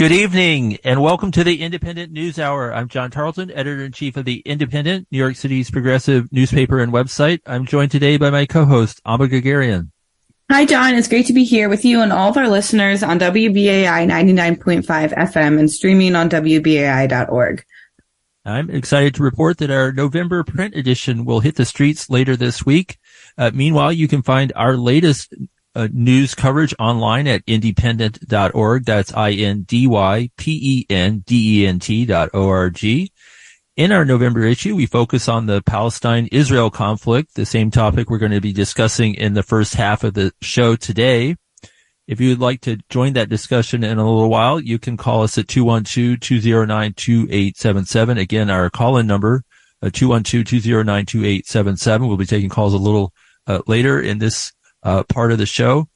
Good evening and welcome to the Indypendent News Hour. I'm John Tarleton, editor in chief of the Indypendent, New York City's progressive newspaper and website. I'm joined today by my co-host, Amba Guerguerian. Hi, John. It's great to be here with you and all of our listeners on WBAI 99.5 FM and streaming on WBAI.org. I'm excited to report that our November print edition will hit the streets later this week. Uh, meanwhile, you can find our latest uh, news coverage online at indypendent.org. That's I-N-D-Y-P-E-N-D-E-N-T dot O-R-G. In our November issue, we focus on the Palestine-Israel conflict, the same topic we're going to be discussing in the first half of the show today. If you'd like to join that discussion in a little while, you can call us at 212-209-2877. Again, our call-in number, uh, 212-209-2877. We'll be taking calls a little uh, later in this uh, part of the show.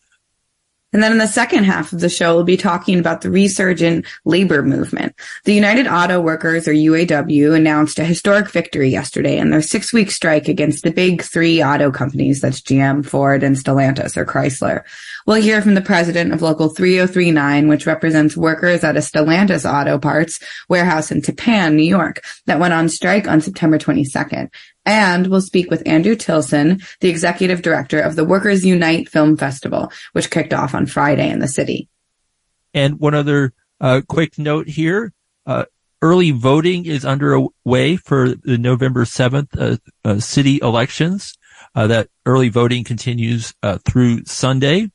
And then in the second half of the show, we'll be talking about the resurgent labor movement. The United Auto Workers, or UAW, announced a historic victory yesterday in their six week strike against the big three auto companies. That's GM, Ford, and Stellantis, or Chrysler. We'll hear from the president of Local 3039, which represents workers at a Stellantis auto parts warehouse in Tappan, New York, that went on strike on September 22nd. And we'll speak with Andrew Tilson, the executive director of the Workers Unite Film Festival, which kicked off on Friday in the city. And one other uh, quick note here. Uh, early voting is underway for the November 7th uh, uh, city elections. Uh, that early voting continues uh, through Sunday.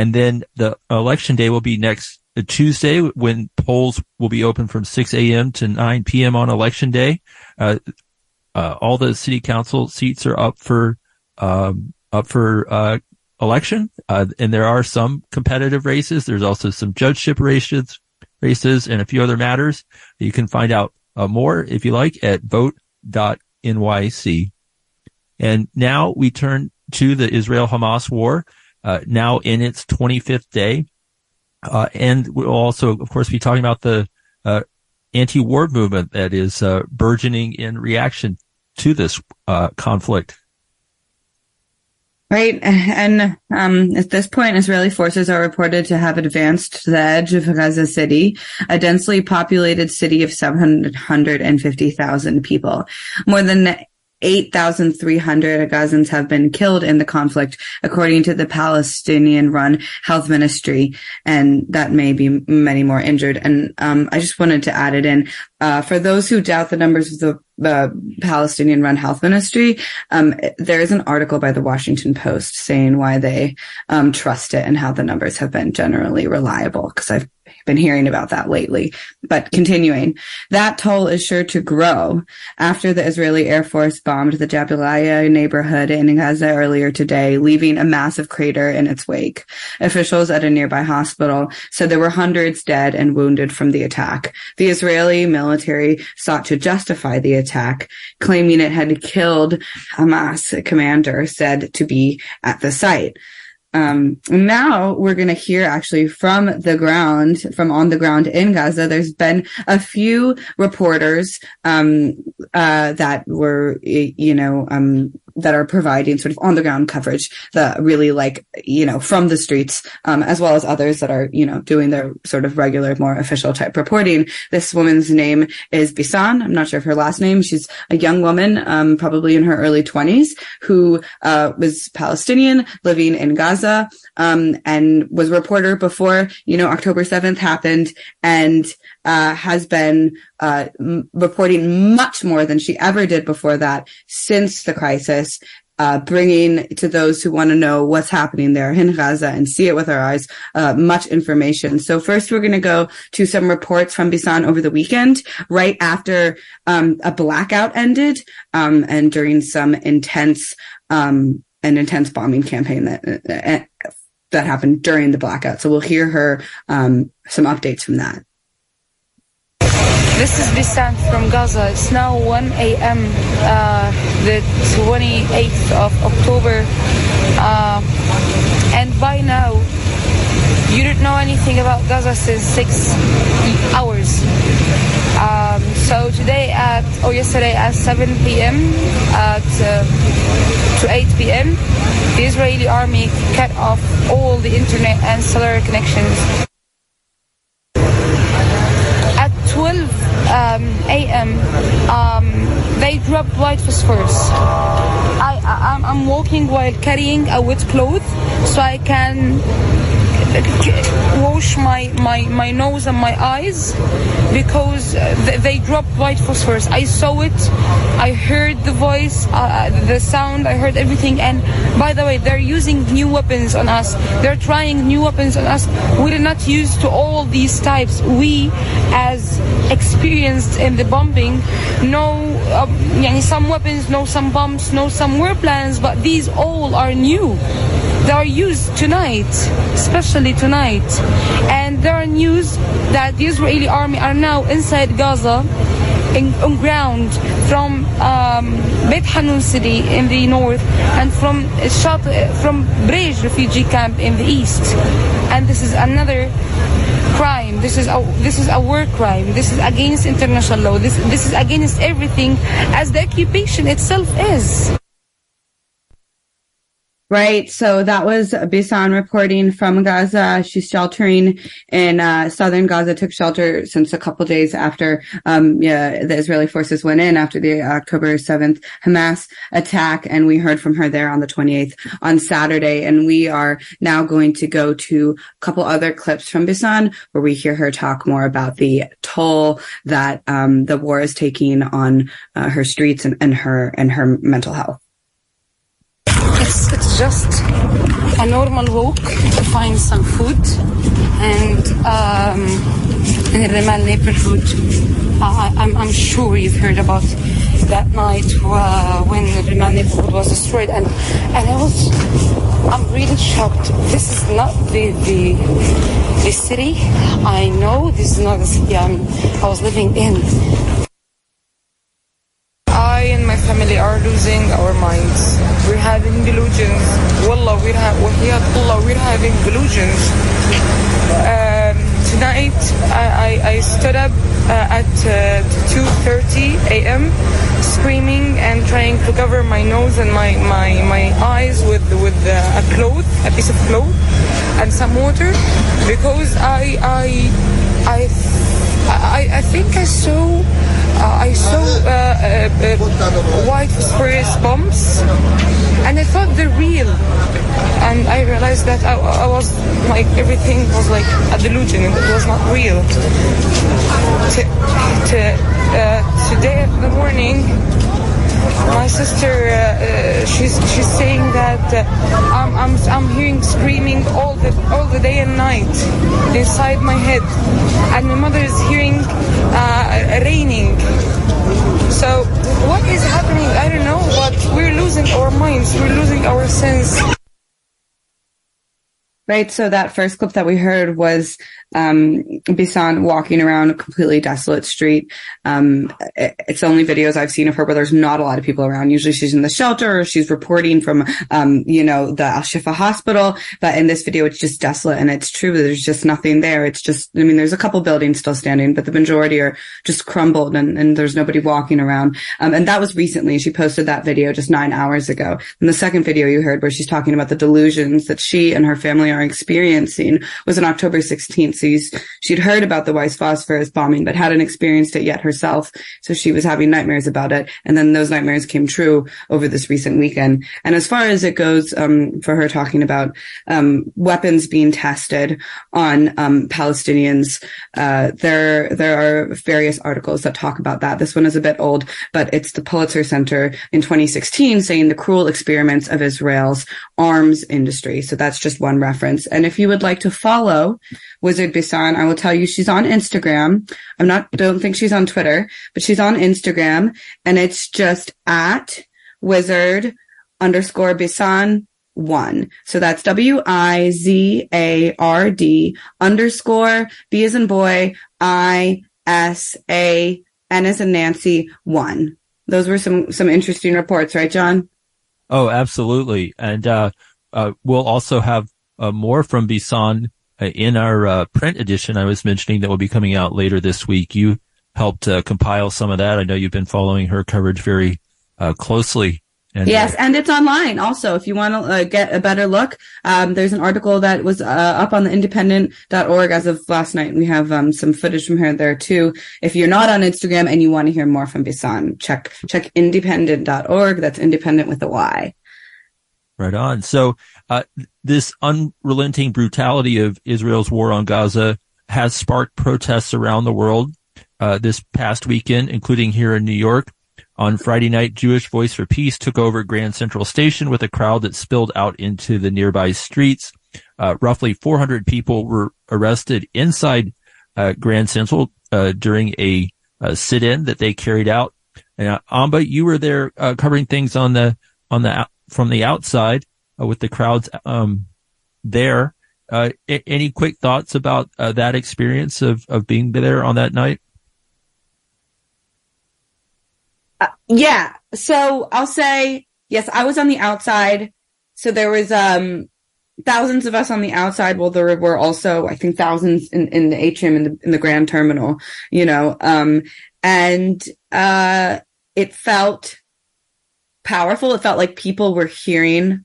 And then the election day will be next Tuesday when polls will be open from 6 a.m. to 9 p.m. on election day. Uh, uh, all the city council seats are up for um, up for uh, election, uh, and there are some competitive races. There's also some judgeship races, races, and a few other matters. You can find out uh, more if you like at vote.nyc. And now we turn to the Israel-Hamas war, uh, now in its 25th day, uh, and we'll also, of course, be talking about the anti-war movement that is uh, burgeoning in reaction to this uh, conflict. Right. And um, at this point, Israeli forces are reported to have advanced to the edge of Gaza City, a densely populated city of 750,000 people. More than 8,300 Gazans have been killed in the conflict, according to the Palestinian run health ministry. And that may be many more injured. And, um, I just wanted to add it in. Uh, for those who doubt the numbers of the the Palestinian run health ministry, um, there is an article by the Washington Post saying why they um, trust it and how the numbers have been generally reliable. Because I've been hearing about that lately. But continuing, that toll is sure to grow after the Israeli Air Force bombed the Jabalia neighborhood in Gaza earlier today, leaving a massive crater in its wake. Officials at a nearby hospital said there were hundreds dead and wounded from the attack. The Israeli military sought to justify the attack, claiming it had killed Hamas commander said to be at the site. Um, now we're going to hear actually from the ground, from on the ground in Gaza. There's been a few reporters, um, uh, that were, you know, um, that are providing sort of on the ground coverage that really like, you know, from the streets, um, as well as others that are, you know, doing their sort of regular, more official type reporting. This woman's name is Bisan. I'm not sure of her last name. She's a young woman, um, probably in her early twenties who, uh, was Palestinian living in Gaza, um, and was reporter before, you know, October 7th happened and, uh, has been uh, m- reporting much more than she ever did before that since the crisis. Uh, bringing to those who want to know what's happening there in Gaza and see it with our eyes, uh, much information. So first, we're going to go to some reports from Bisan over the weekend, right after um, a blackout ended, um, and during some intense, um, an intense bombing campaign that uh, that happened during the blackout. So we'll hear her um, some updates from that. This is Bisan from Gaza. It's now 1 a.m. Uh, the 28th of October. Uh, and by now, you didn't know anything about Gaza since six hours. Um, so today at, or yesterday at 7 p.m. at uh, to 8 p.m., the Israeli army cut off all the internet and cellular connections um, a.m. Um, they dropped white phosphorus. I, I, I'm walking while carrying a wet cloth so I can wash my, my, my nose and my eyes because they dropped white phosphorus. I saw it, I heard the voice, uh, uh, the sound, I heard everything. And by the way, they're using new weapons on us. They're trying new weapons on us. We are not used to all these types. We, as experienced in the bombing, know uh, some weapons, know some bombs, know some war plans, but these all are new. They are used tonight, especially tonight. And there are news that the Israeli army are now inside Gaza, in, on ground from um, Beit Hanun city in the north and from Shat, from Bureij refugee camp in the east. And this is another crime. This is a this is a war crime. This is against international law. This this is against everything, as the occupation itself is. Right. So that was Bisan reporting from Gaza. She's sheltering in uh, southern Gaza. Took shelter since a couple days after um, yeah, the Israeli forces went in after the October 7th Hamas attack. And we heard from her there on the 28th on Saturday. And we are now going to go to a couple other clips from Bisan where we hear her talk more about the toll that um, the war is taking on uh, her streets and, and her and her mental health. It's, it's just a normal walk to find some food and um, in the Remal neighborhood. Uh, I'm, I'm sure you've heard about that night uh, when the neighborhood was destroyed and, and I was I'm really shocked. This is not the, the the city I know. This is not the city I'm, I was living in. Family are losing our minds. We're having delusions. Wallah, we're, ha- Allah, we're having delusions. Um, tonight, I, I, I stood up uh, at uh, 2.30 a.m. screaming and trying to cover my nose and my, my, my eyes with, with uh, a cloth, a piece of cloth and some water because I, I, I, I, I think I saw I saw uh, uh, uh, white phosphorus bombs, and I thought they're real. And I realized that I, I was like everything was like a delusion, and it was not real. Uh, today in the morning, my sister, uh, uh, she's she's saying that uh, I'm, I'm I'm hearing screaming all the all the day and night inside my head, and my mother is hearing uh, raining. So what is happening? I don't know, but we're losing our minds. We're losing our sense. Right. So that first clip that we heard was um, walking around a completely desolate street. Um, it- it's the only videos I've seen of her where there's not a lot of people around. Usually she's in the shelter or she's reporting from, um, you know, the Al Shifa hospital. But in this video, it's just desolate and it's true. There's just nothing there. It's just, I mean, there's a couple buildings still standing, but the majority are just crumbled and, and there's nobody walking around. Um, and that was recently. She posted that video just nine hours ago. And the second video you heard where she's talking about the delusions that she and her family are experiencing was on October 16th. She'd heard about the white phosphorus bombing, but hadn't experienced it yet herself. So she was having nightmares about it. And then those nightmares came true over this recent weekend. And as far as it goes, um, for her talking about, um, weapons being tested on, um, Palestinians, uh, there, there are various articles that talk about that. This one is a bit old, but it's the Pulitzer Center in 2016 saying the cruel experiments of Israel's arms industry. So that's just one reference. And if you would like to follow Wizard Bisan, I will tell you she's on Instagram. I'm not, don't think she's on Twitter, but she's on Instagram and it's just at wizard underscore Bisan one. So that's W I Z A R D underscore B as in boy I S A N as in Nancy one. Those were some, some interesting reports, right, John? Oh, absolutely. And, uh, uh, we'll also have, uh, more from Bisan in our, uh, print edition I was mentioning that will be coming out later this week. You helped, uh, compile some of that. I know you've been following her coverage very, uh, closely. And, yes, uh, and it's online also. If you want to uh, get a better look, um, there's an article that was uh, up on the indypendent.org as of last night. We have um, some footage from her there too. If you're not on Instagram and you want to hear more from Bisan, check check indypendent.org. That's independent with a Y. Right on. So, uh, this unrelenting brutality of Israel's war on Gaza has sparked protests around the world, uh, this past weekend, including here in New York. On Friday night, Jewish Voice for Peace took over Grand Central Station with a crowd that spilled out into the nearby streets. Uh, roughly 400 people were arrested inside uh, Grand Central uh, during a, a, sit-in that they carried out. And uh, Amba, you were there uh, covering things on the on the from the outside uh, with the crowds um, there. A- any quick thoughts about that experience of of being there on that night? Uh, yeah. So I'll say, yes, I was on the outside. So there was, um, thousands of us on the outside. Well, there were also, I think, thousands in, in the atrium in the, in the grand terminal, you know, um, and, uh, it felt powerful. It felt like people were hearing,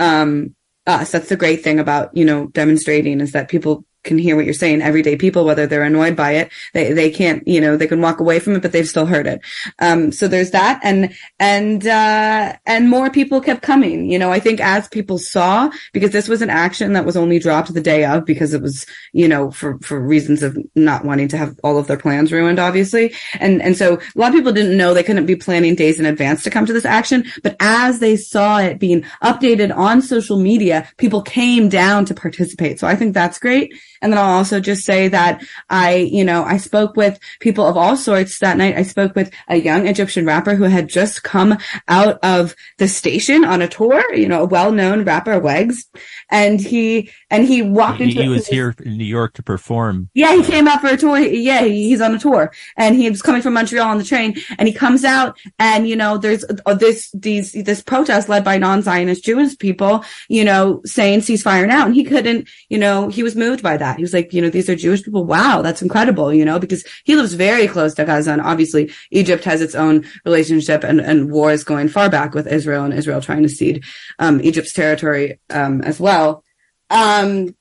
um, us. That's the great thing about, you know, demonstrating is that people can hear what you're saying. Everyday people, whether they're annoyed by it, they, they can't, you know, they can walk away from it, but they've still heard it. Um, so there's that. And, and, uh, and more people kept coming. You know, I think as people saw, because this was an action that was only dropped the day of because it was, you know, for, for reasons of not wanting to have all of their plans ruined, obviously. And, and so a lot of people didn't know they couldn't be planning days in advance to come to this action. But as they saw it being updated on social media, people came down to participate. So I think that's great. And then I'll also just say that I, you know, I spoke with people of all sorts that night. I spoke with a young Egyptian rapper who had just come out of the station on a tour, you know, a well-known rapper, Wegz. And he, and he walked he, into He was here in New York to perform. Yeah, he came out for a tour. Yeah, he's on a tour and he was coming from Montreal on the train and he comes out and, you know, there's uh, this, these, this protest led by non-Zionist Jewish people, you know, saying ceasefire now. And he couldn't, you know, he was moved by that that. He was like, you know, these are Jewish people. Wow, that's incredible, you know, because he lives very close to Gaza. And obviously Egypt has its own relationship and, and wars going far back with Israel and Israel trying to cede, um, Egypt's territory, um, as well. Um,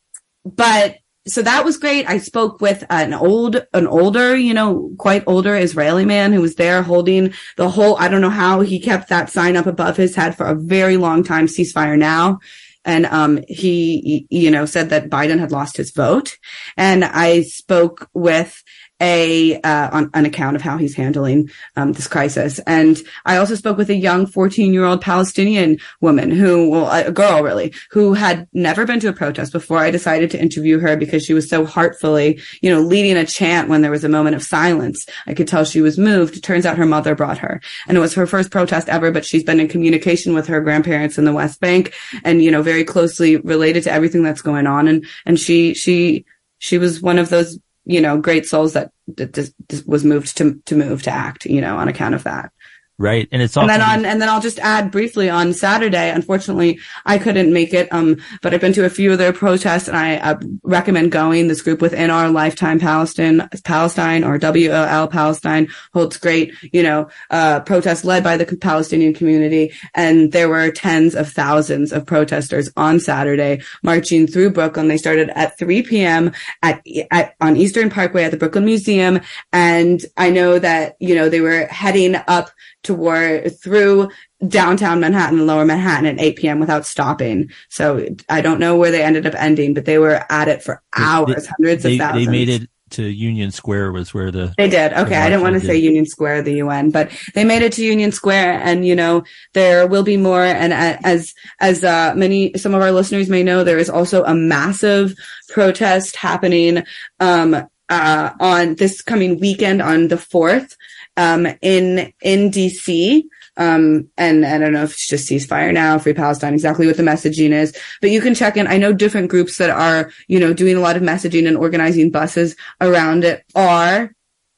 but so that was great. I spoke with an old, an older, you know, quite older Israeli man who was there holding the whole, I don't know how he kept that sign up above his head for a very long time, ceasefire now and um, he, you know, said that Biden had lost his vote. And I spoke with a uh, on an account of how he's handling um, this crisis. And I also spoke with a young 14 year old Palestinian woman who, well, a girl really, who had never been to a protest before. I decided to interview her because she was so heartfully, you know, leading a chant when there was a moment of silence. I could tell she was moved. It turns out her mother brought her, and it was her first protest ever. But she's been in communication with her grandparents in the West Bank, and you know, very closely related to everything that's going on. And and she she she was one of those you know, great souls that, that was moved to, to move to act, you know, on account of that. Right. And it's and then on, and then I'll just add briefly on Saturday. Unfortunately, I couldn't make it. Um, but I've been to a few of their protests and I uh, recommend going. This group within our lifetime Palestine, Palestine or WOL Palestine holds great, you know, uh, protests led by the Palestinian community. And there were tens of thousands of protesters on Saturday marching through Brooklyn. They started at 3 p.m. at, at, on Eastern Parkway at the Brooklyn Museum. And I know that, you know, they were heading up toward through downtown Manhattan and lower Manhattan at 8 p.m. without stopping. So I don't know where they ended up ending, but they were at it for hours, they, hundreds they, of thousands. They made it to Union Square was where the they did. Okay, I didn't want to did. say Union Square, the UN, but they made it to Union Square, and you know there will be more. And as as uh, many some of our listeners may know, there is also a massive protest happening um, uh, on this coming weekend on the fourth um, in in DC. Um, and I don't know if it's just ceasefire now, free Palestine, exactly what the messaging is, but you can check in. I know different groups that are, you know, doing a lot of messaging and organizing buses around it are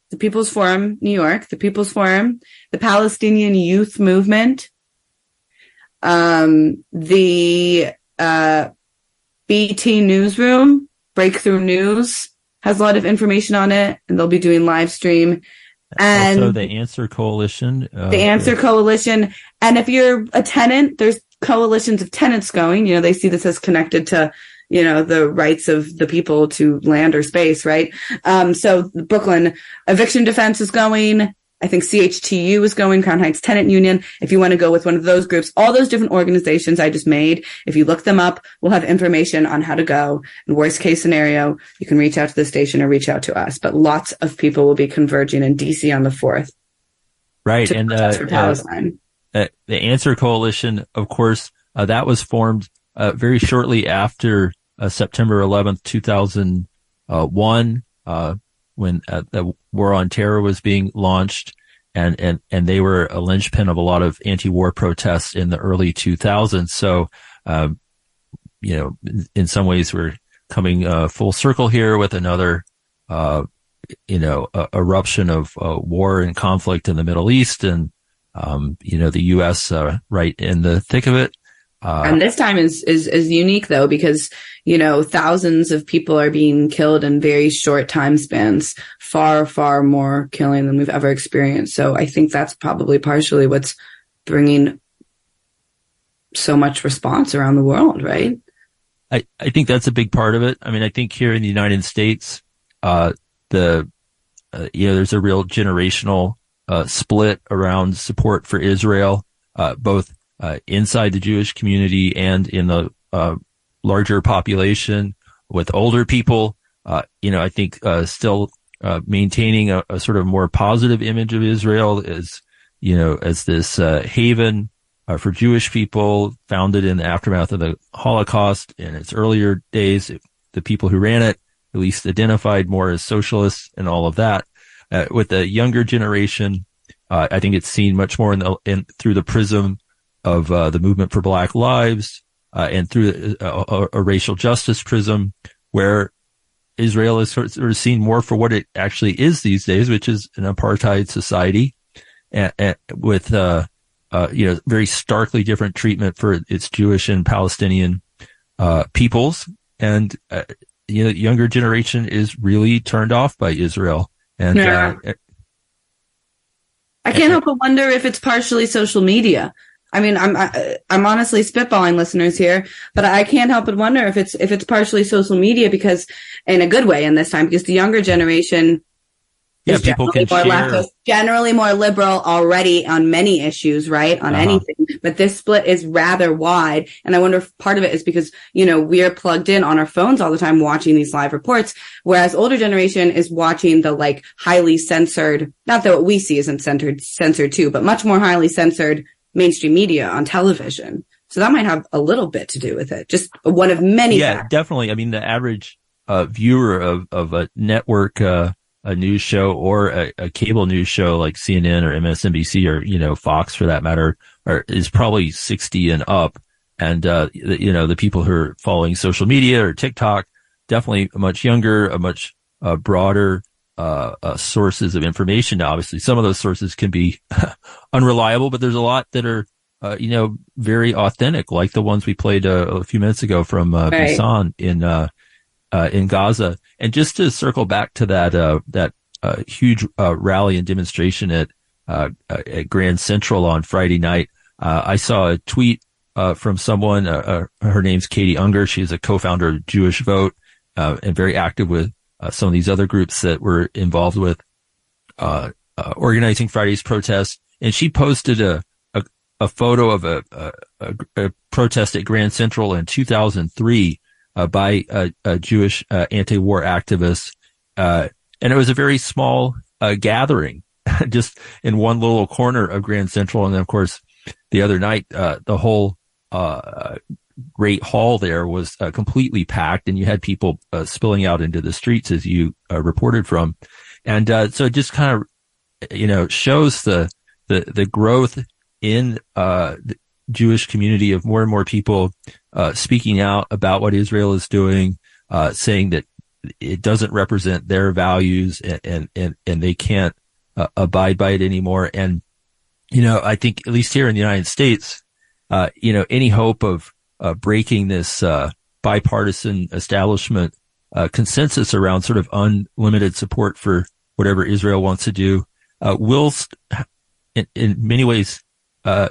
the People's Forum New York, the People's Forum, the Palestinian Youth Movement, um, the, uh, BT Newsroom, Breakthrough News has a lot of information on it and they'll be doing live stream And also the Answer Coalition. Uh, the Answer Coalition. And if you're a tenant, there's coalitions of tenants going. You know, they see this as connected to, you know, the rights of the people to land or space, right? Um, so Brooklyn eviction defense is going. I think CHTU is going, Crown Heights Tenant Union. If you want to go with one of those groups, all those different organizations I just made, if you look them up, we'll have information on how to go. In worst case scenario, you can reach out to the station or reach out to us, but lots of people will be converging in DC on the 4th. Right. And, uh, Palestine. Uh, the Answer Coalition, of course, uh, that was formed, uh, very shortly after, uh, September 11th, 2001, uh, when uh, the war on terror was being launched and, and, and they were a linchpin of a lot of anti-war protests in the early 2000s. So, um, you know, in some ways we're coming uh, full circle here with another, uh, you know, uh, eruption of war and conflict in the Middle East and, um, you know, the U.S. Uh, right in the thick of it. Uh, and this time is, is, is unique though, because, you know, thousands of people are being killed in very short time spans, far, far more killing than we've ever experienced. So I think that's probably partially what's bringing so much response around the world, right? I, I think that's a big part of it. I mean, I think here in the United States, uh, the, uh, you know, there's a real generational, uh, split around support for Israel, uh, both uh, inside the Jewish community and in the uh, larger population with older people. Uh, you know, I think uh, still uh, maintaining a, a, sort of more positive image of Israel as you know as this uh, haven for Jewish people, founded in the aftermath of the Holocaust. In its earlier days, the people who ran it at least identified more as socialists and all of that. with the younger generation, I think it's seen much more in the in, through the prism of uh, the movement for Black Lives uh, and through a, a, a, racial justice prism, where Israel is sort of seen more for what it actually is these days, which is an apartheid society, and, and with uh, uh you know very starkly different treatment for its Jewish and Palestinian uh, peoples, and uh, you know younger generation is really turned off by Israel, and yeah. I can't help but wonder if it's partially social media I mean, I'm I, am i am honestly spitballing listeners here, but I can't help but wonder if it's if it's partially social media because, in a good way, in this time, because the younger generation yeah, people can more share. Generally more liberal already on many issues, right? On uh-huh. anything. But this split is rather wide. And I wonder if part of it is because, you know, we're plugged in on our phones all the time watching these live reports, whereas older generation is watching the like highly censored, not that what we see isn't censored, censored too, but much more highly censored mainstream media on television. So that might have a little bit to do with it. Just one of many. Yeah, factors. definitely. I mean, the average uh, viewer of, of a network, uh, a news show or a, a, cable news show like CNN or MSNBC or, you know, Fox for that matter are, is probably 60 and up. And, uh, you know, the people who are following social media or TikTok, definitely much younger, a much uh, broader uh, uh, sources of information. Now, obviously, some of those sources can be unreliable, but there's a lot that are, uh, you know, very authentic, like the ones we played uh, a few minutes ago from uh, right. Bisan in uh, in Gaza. And just to circle back to that that huge rally and demonstration at at Grand Central on Friday night, I saw a tweet from someone. her name's Katie Unger. She's a co-founder of Jewish Vote and very active with uh, some of these other groups that were involved with uh, uh, organizing Friday's protest, and she posted a a, a photo of a, a, a, protest at Grand Central in 2003 uh, by a, Jewish uh, anti-war activist, uh, and it was a very small gathering, just in one little corner of Grand Central, and then of course the other night the whole great hall there was uh, completely packed and you had people uh, spilling out into the streets as you uh, reported from. And, uh, so it just kind of, you know, shows the, the, the growth in, uh, the Jewish community of more and more people, uh, speaking out about what Israel is doing, saying that it doesn't represent their values and, and, and, and they can't abide by it anymore. And, you know, I think at least here in the United States, you know, any hope of, uh, breaking this uh, bipartisan establishment uh, consensus around sort of unlimited support for whatever Israel wants to do uh, will, in, in, many ways, uh,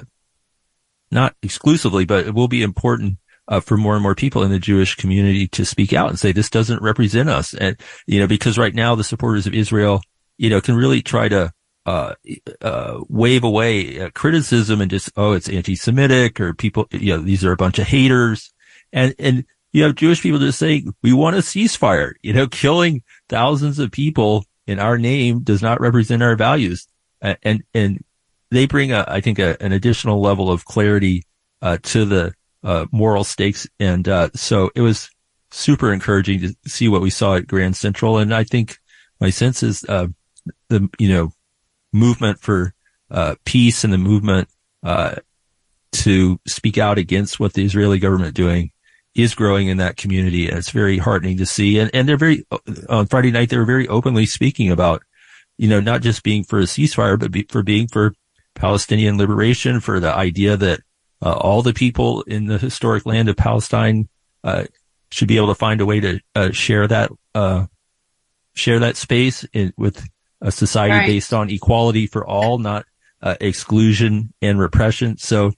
not exclusively, but it will be important uh, for more and more people in the Jewish community to speak out and say this doesn't represent us, and you know because right now the supporters of Israel, you know, can really try to uh, uh, wave away uh, criticism and just, oh, it's anti-Semitic or people, you know, these are a bunch of haters. And, and you have Jewish people just saying, we want a ceasefire, you know, killing thousands of people in our name does not represent our values. And, and they bring a, I think a, an additional level of clarity, uh, to the, uh, moral stakes. And, uh, so it was super encouraging to see what we saw at Grand Central. And I think my sense is, uh, the, you know, movement for uh, peace and the movement uh, to speak out against what the Israeli government doing is growing in that community. And it's very heartening to see. And, and they're very, on Friday night, they were very openly speaking about, you know, not just being for a ceasefire, but be, for being for Palestinian liberation, for the idea that uh, all the people in the historic land of Palestine uh, should be able to find a way to uh, share that, uh, share that space in, with a society right. based on equality for all, not uh, exclusion and repression. So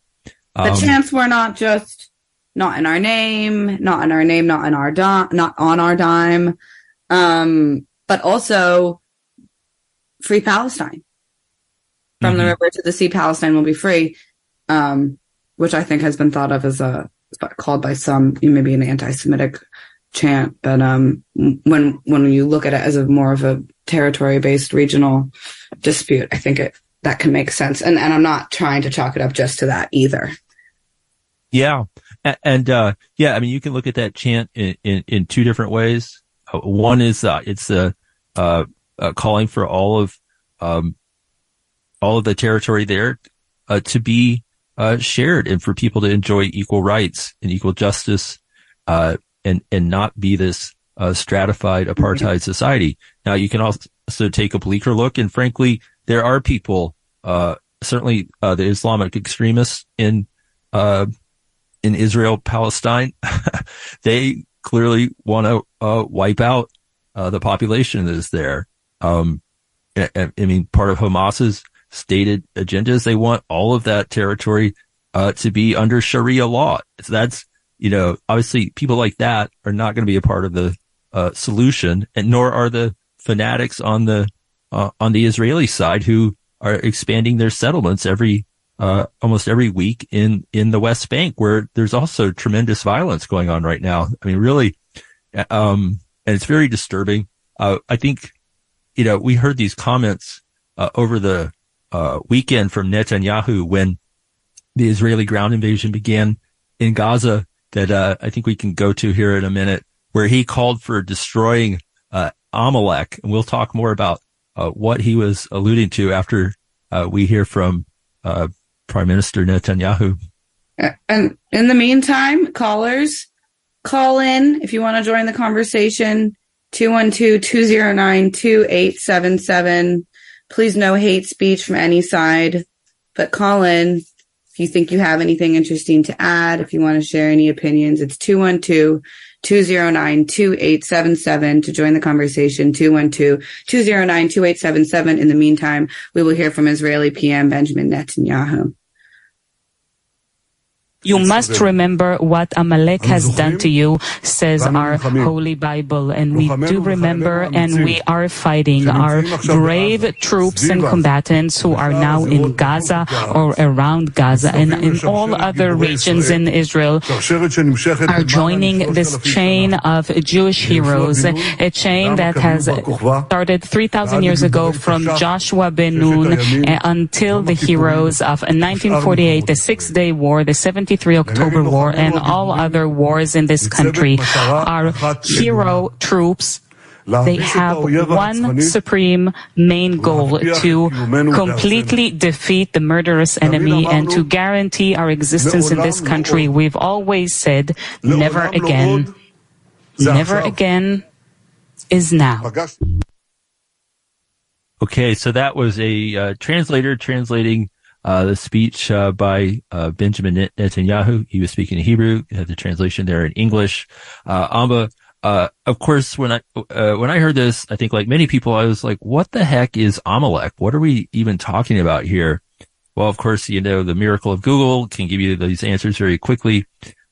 um, the we're not just not in our name, not in our name, not in our dime, not on our dime, um, but also free Palestine. From mm-hmm. the river to the sea, Palestine will be free, um, which I think has been thought of as a called by some maybe an anti-Semitic chant, but um, when when you look at it as a more of a territory based regional dispute, I think it that can make sense. And and I'm not trying to chalk it up just to that either. Yeah, and uh, yeah, I mean you can look at that chant in in, in two different ways. Uh, one is uh, it's a uh, uh, calling for all of um, all of the territory there uh, to be shared and for people to enjoy equal rights and equal justice and and not be this uh, stratified apartheid society. Now you can also take a bleaker look, and frankly, there are people, uh, certainly uh, the Islamic extremists in uh, in Israel, Palestine, they clearly want to uh, wipe out uh, the population that is there. Um, I, I, mean, part of Hamas's stated agendas, they want all of that territory to be under Sharia law. So that's you know, obviously people like that are not going to be a part of the uh, solution, and nor are the fanatics on the uh, on the Israeli side who are expanding their settlements every uh, almost every week in in the West Bank, where there's also tremendous violence going on right now. I mean, really, um, and it's very disturbing. Uh, I think, you know, we heard these comments uh, over the uh, weekend from Netanyahu when the Israeli ground invasion began in Gaza that uh, I think we can go to here in a minute, where he called for destroying uh, Amalek, and we'll talk more about uh, what he was alluding to after uh, we hear from uh, Prime Minister Netanyahu. And in the meantime, callers, call in if you want to join the conversation. 212-209-2877. Please no hate speech from any side, but call in you think you have anything interesting to add, if you want to share any opinions, it's 212 209 2877 to join the conversation. 212 209 2877. In the meantime, we will hear from Israeli PM Benjamin Netanyahu. You must remember what Amalek has done to you, says our Holy Bible. And we do remember and we are fighting our brave troops and combatants who are now in Gaza or around Gaza and in all other regions in Israel are joining this chain of Jewish heroes, a chain that has started 3,000 years ago from Joshua ben Nun eh, until the heroes of 1948, the Six Day War, the 70 73 October War and all other wars in this country are hero troops. They have one supreme main goal to completely defeat the murderous enemy and to guarantee our existence in this country. We've always said never again. Never again is now. Okay, so that was a uh, translator translating uh, the speech uh, by uh, Benjamin Netanyahu. He was speaking in Hebrew. Had the translation there in English. Uh, Amba, uh, of course, when I, uh, when I heard this, I think like many people, I was like, what the heck is Amalek? What are we even talking about here? Well, of course, you know, the miracle of Google can give you these answers very quickly.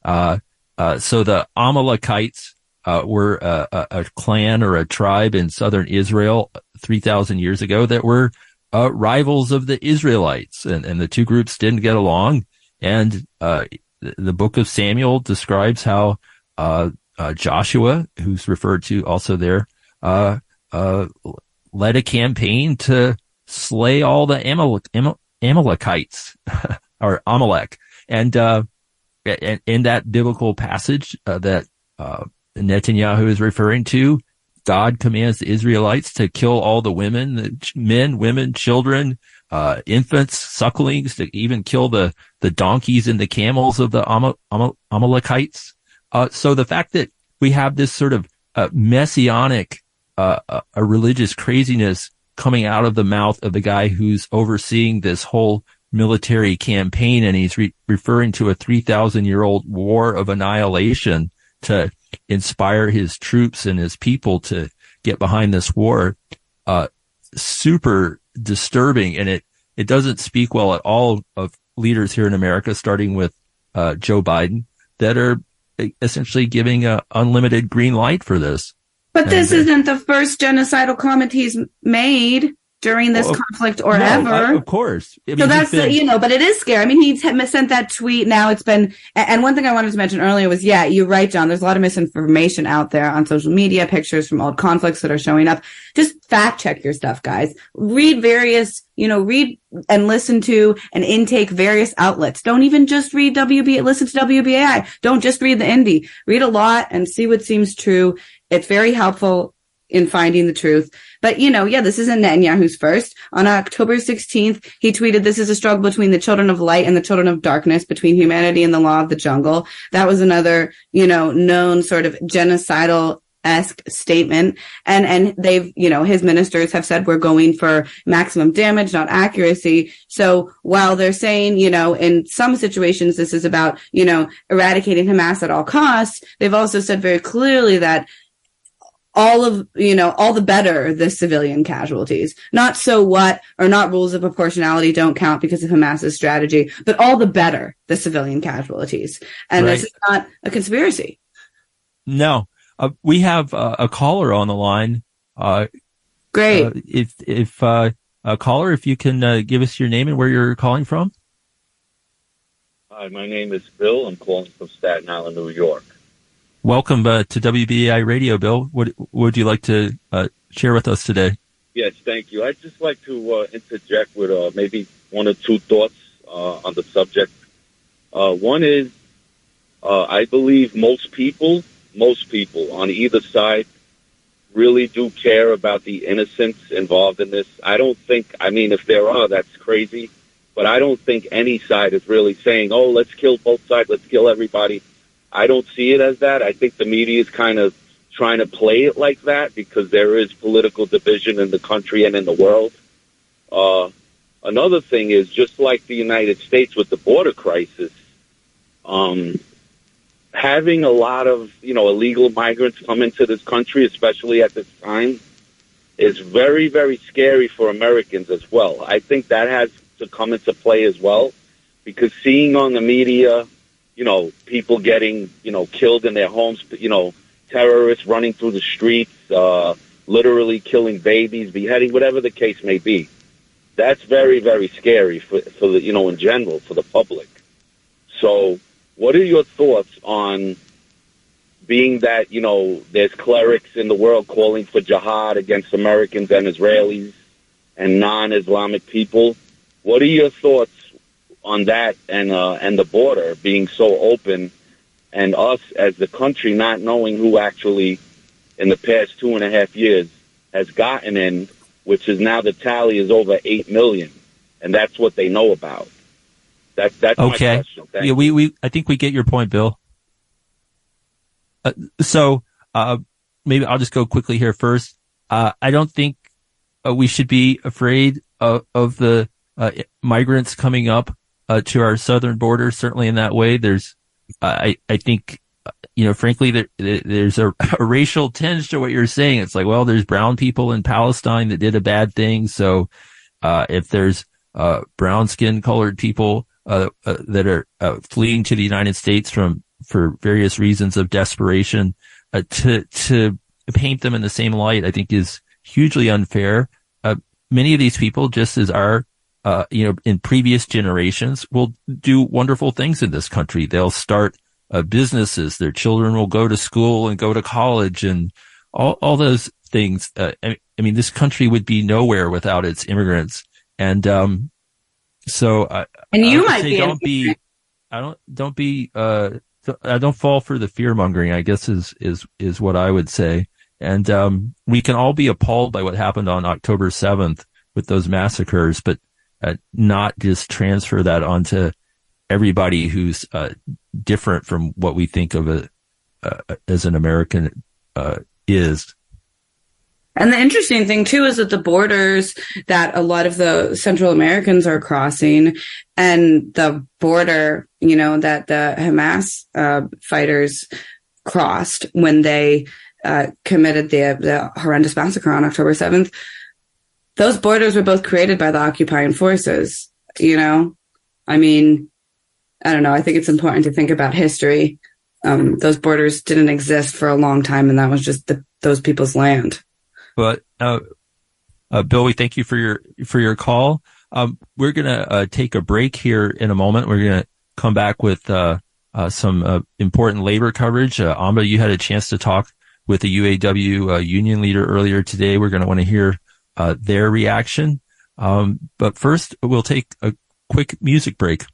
Uh, uh, so the Amalekites, uh, were a, a, clan or a tribe in southern Israel 3,000 years ago that were, uh, rivals of the Israelites and, and the two groups didn't get along. And, uh, the book of Samuel describes how, uh, Joshua, who's referred to also there, uh, uh, led a campaign to slay all the Amalek, Amalekites or Amalek. And, uh, in that biblical passage uh, that, uh, Netanyahu is referring to, God commands the Israelites to kill all the women, the men, women, children, uh, infants, sucklings, to even kill the, the donkeys and the camels of the Amal- Amal- Amalekites. Uh, so the fact that we have this sort of uh, messianic, uh, uh, a religious craziness coming out of the mouth of the guy who's overseeing this whole military campaign, and he's re- referring to a 3,000 year old war of annihilation to inspire his troops and his people to get behind this war. Uh, super disturbing, and it it doesn't speak well at all of leaders here in America, starting with uh, Joe Biden, that are essentially giving a unlimited green light for this. But this and, isn't the first genocidal comment he's made during this well, conflict or no, ever. I, of course. I mean, so that's, been, you know, but it is scary. I mean, he sent that tweet. Now it's been, and one thing I wanted to mention earlier was, yeah, you're right, John. There's a lot of misinformation out there on social media, pictures from old conflicts that are showing up. Just fact check your stuff, guys. Read various, you know, read and listen to and intake various outlets. Don't even just read WB, listen to WBAI. Don't just read the Indy. Read a lot and see what seems true. It's very helpful in finding the truth. But you know, yeah, this isn't Netanyahu's first. On October 16th, he tweeted, this is a struggle between the children of light and the children of darkness, between humanity and the law of the jungle. That was another, you know, known sort of genocidal esque statement. And, and they've, you know, his ministers have said we're going for maximum damage, not accuracy. So while they're saying, you know, in some situations, this is about, you know, eradicating Hamas at all costs, they've also said very clearly that all of, you know, all the better the civilian casualties. Not so what or not rules of proportionality don't count because of Hamas's strategy, but all the better the civilian casualties. And right. this is not a conspiracy. No. Uh, we have uh, a caller on the line. Uh, Great. Uh, if, if, uh, a caller, if you can uh, give us your name and where you're calling from. Hi, my name is Bill. I'm calling from Staten Island, New York. Welcome uh, to WBAI Radio, Bill. What, would you like to uh, share with us today? Yes, thank you. I'd just like to uh, interject with uh, maybe one or two thoughts uh, on the subject. Uh, one is, I believe most people, most people on either side, really do care about the innocents involved in this. I don't think. I mean, if there are, that's crazy. But I don't think any side is really saying, "Oh, let's kill both sides. Let's kill everybody." I don't see it as that. I think the media is kind of trying to play it like that because there is political division in the country and in the world. Uh, another thing is just like the United States with the border crisis, um, having a lot of you know illegal migrants come into this country, especially at this time, is very very scary for Americans as well. I think that has to come into play as well because seeing on the media you know, people getting, you know, killed in their homes, you know, terrorists running through the streets, uh, literally killing babies, beheading, whatever the case may be. That's very, very scary for, for the, you know, in general, for the public. So what are your thoughts on being that, you know, there's clerics in the world calling for jihad against Americans and Israelis and non-Islamic people? What are your thoughts on that and uh, and the border being so open, and us as the country not knowing who actually, in the past two and a half years, has gotten in, which is now the tally is over eight million, and that's what they know about. That that's okay. yeah, we we I think we get your point, Bill. Uh, so uh, maybe I'll just go quickly here first. Uh, I don't think uh, we should be afraid of, of the uh, migrants coming up uh, to our southern border. Certainly in that way, there's, I, I think you know, frankly, there, there's a, a, racial tinge to what you're saying. It's like, well, there's brown people in Palestine that did a bad thing. So, uh, if there's, uh, brown skin colored people, uh, uh that are uh, fleeing to the United States from, for various reasons of desperation, uh, to, to paint them in the same light, I think is hugely unfair. Uh many of these people, just as our, you know, in previous generations will do wonderful things in this country. They'll start uh, businesses. Their children will go to school and go to college and all, all those things. Uh, I, I, mean, this country would be nowhere without its immigrants. And, um, so, I, and you might be, don't be, I don't, don't be, uh, I don't fall for the fear mongering, I guess is, is, is what I would say. And, um, we can all be appalled by what happened on October 7th with those massacres, but uh, not just transfer that onto everybody who's uh, different from what we think of a, uh, as an American uh, is. And the interesting thing too is that the borders that a lot of the Central Americans are crossing and the border, you know, that the Hamas uh, fighters crossed when they uh, committed the, the horrendous massacre on October 7th, those borders were both created by the occupying forces, you know? I mean, I don't know. I think it's important to think about history. Um, those borders didn't exist for a long time, and that was just the, those people's land. But uh, uh, Bill, we thank you for your for your call. Um, we're gonna uh, take a break here in a moment. We're gonna come back with uh, uh, some uh, important labor coverage. Amba, you had a chance to talk with a UAW union leader earlier today. We're gonna want to hear their reaction. Um, but first, we'll take a quick music break.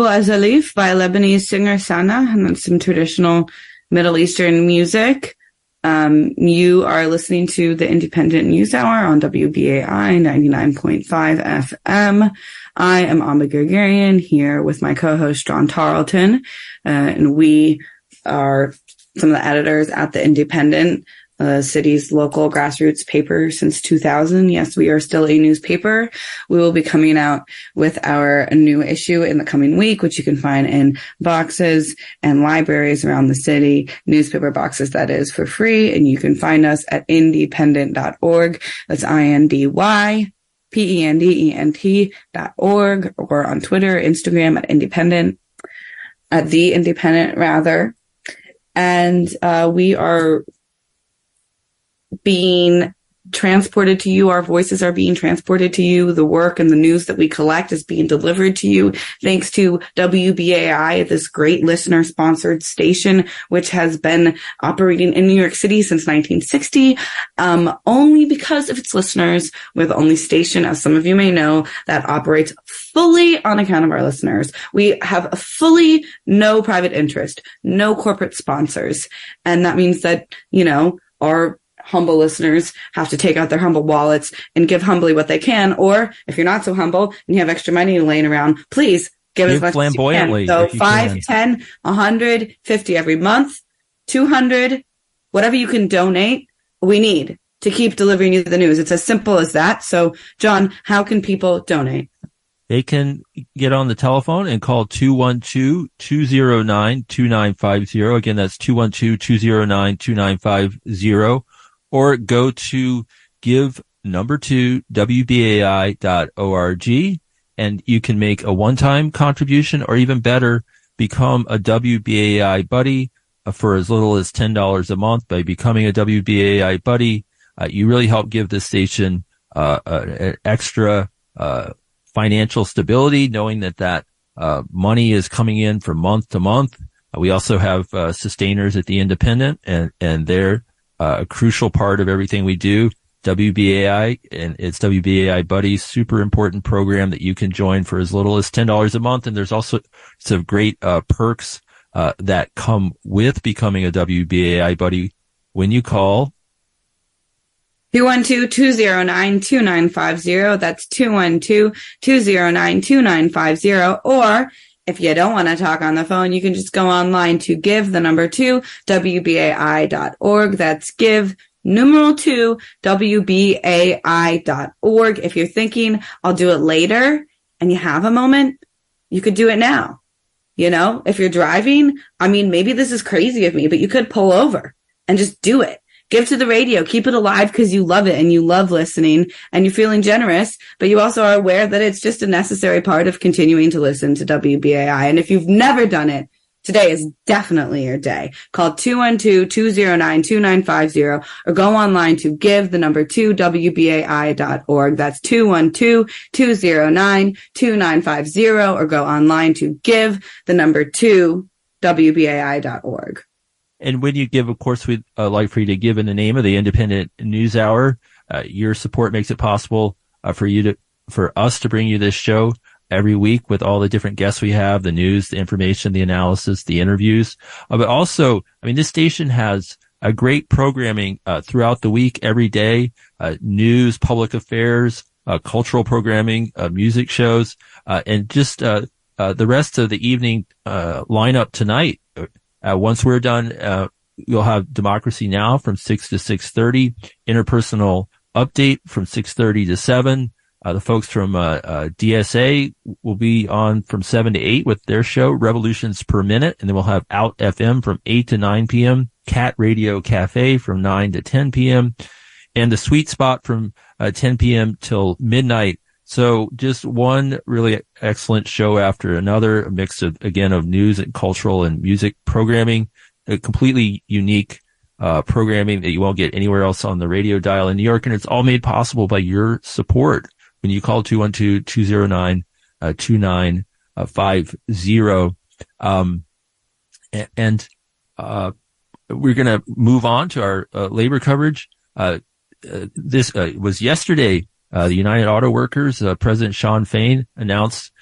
Abu Azalif by Lebanese singer Sana, and that's some traditional Middle Eastern music. Um, you are listening to the Indypendent News Hour on WBAI 99.5 FM. I am Amba Guerguerian here with my co-host John Tarleton, uh, and we are some of the editors at the Indypendent uh, city's local grassroots paper since 2000. Yes, we are still a newspaper. We will be coming out with our new issue in the coming week, which you can find in boxes and libraries around the city, newspaper boxes that is for free. And you can find us at indypendent.org. That's I-N-D-Y. P-E-N-D-E-N-T dot org or on Twitter, Instagram at indypendent, at the indypendent rather. And, uh, we are being transported to you. Our voices are being transported to you. The work and the news that we collect is being delivered to you thanks to WBAI, this great listener sponsored station, which has been operating in New York City since 1960. Um, only because of its listeners. We're the only station, as some of you may know, that operates fully on account of our listeners. We have fully no private interest, no corporate sponsors. And that means that, you know, our humble listeners have to take out their humble wallets and give humbly what they can. Or if you're not so humble and you have extra money laying around, please give, give as much flamboyantly. As you can. So five, ten, a hundred, fifty every month, 200, whatever you can donate, we need to keep delivering you the news. It's as simple as that. So, John, how can people donate? They can get on the telephone and call 212-209-2950. Again, that's 212-209-2950 or go to give number two WBAI.org and you can make a one-time contribution or even better, become a WBAI buddy uh, for as little as $10 a month by becoming a WBAI buddy. Uh, you really help give this station uh, uh extra uh, financial stability, knowing that that uh, money is coming in from month to month. we also have sustainers at the Indypendent, and and they're a crucial part of everything we do. WBAI and it's WBAI Buddies, super important program that you can join for as little as $10 a month. And there's also some great uh, perks uh, that come with becoming a WBAI Buddy when you call 212-209-2950. That's 212-209-2950. Or if you don't want to talk on the phone, you can just go online to give the number two, WBAI.org. That's give numeral two, WBAI.org. If you're thinking I'll do it later and you have a moment, you could do it now. You know, if you're driving, I mean, maybe this is crazy of me, but you could pull over and just do it. Give to the radio, keep it alive because you love it and you love listening and you're feeling generous, but you also are aware that it's just a necessary part of continuing to listen to WBAI. And if you've never done it, Today is definitely your day. Call 212-209-2950 or go online to give the number 2 WBAI.org. That's 212-209-2950 or go online to give the number 2 WBAI.org. And when you give, of course, we'd uh, like for you to give in the name of the Indypendent News Hour. Uh, your support makes it possible uh, for you to, for us to bring you this show every week with all the different guests we have, the news, the information, the analysis, the interviews. Uh, but also, I mean, this station has a great programming uh, throughout the week, every day, uh, news, public affairs, cultural programming, music shows, and just the rest of the evening lineup tonight. Once we're done, you'll have Democracy Now! from 6 to 6.30, interpersonal update from 6.30 to 7, uh, the folks from uh, uh, DSA will be on from 7 to 8 with their show, Revolutions Per Minute. And then we'll have Out FM from 8 to 9 p.m., Cat Radio Cafe from 9 to 10 p.m., and the Sweet Spot from uh, 10 p.m. till midnight. So just one really excellent show after another, a mix of, again, of news and cultural and music programming, a completely unique uh, programming that you won't get anywhere else on the radio dial in New York. And it's all made possible by your support when you call 212-209-2950. Um, and, uh, we're going to move on to our uh, labor coverage. Uh, uh this uh, was yesterday. Uh, the United Auto Workers, President Shawn Fain announced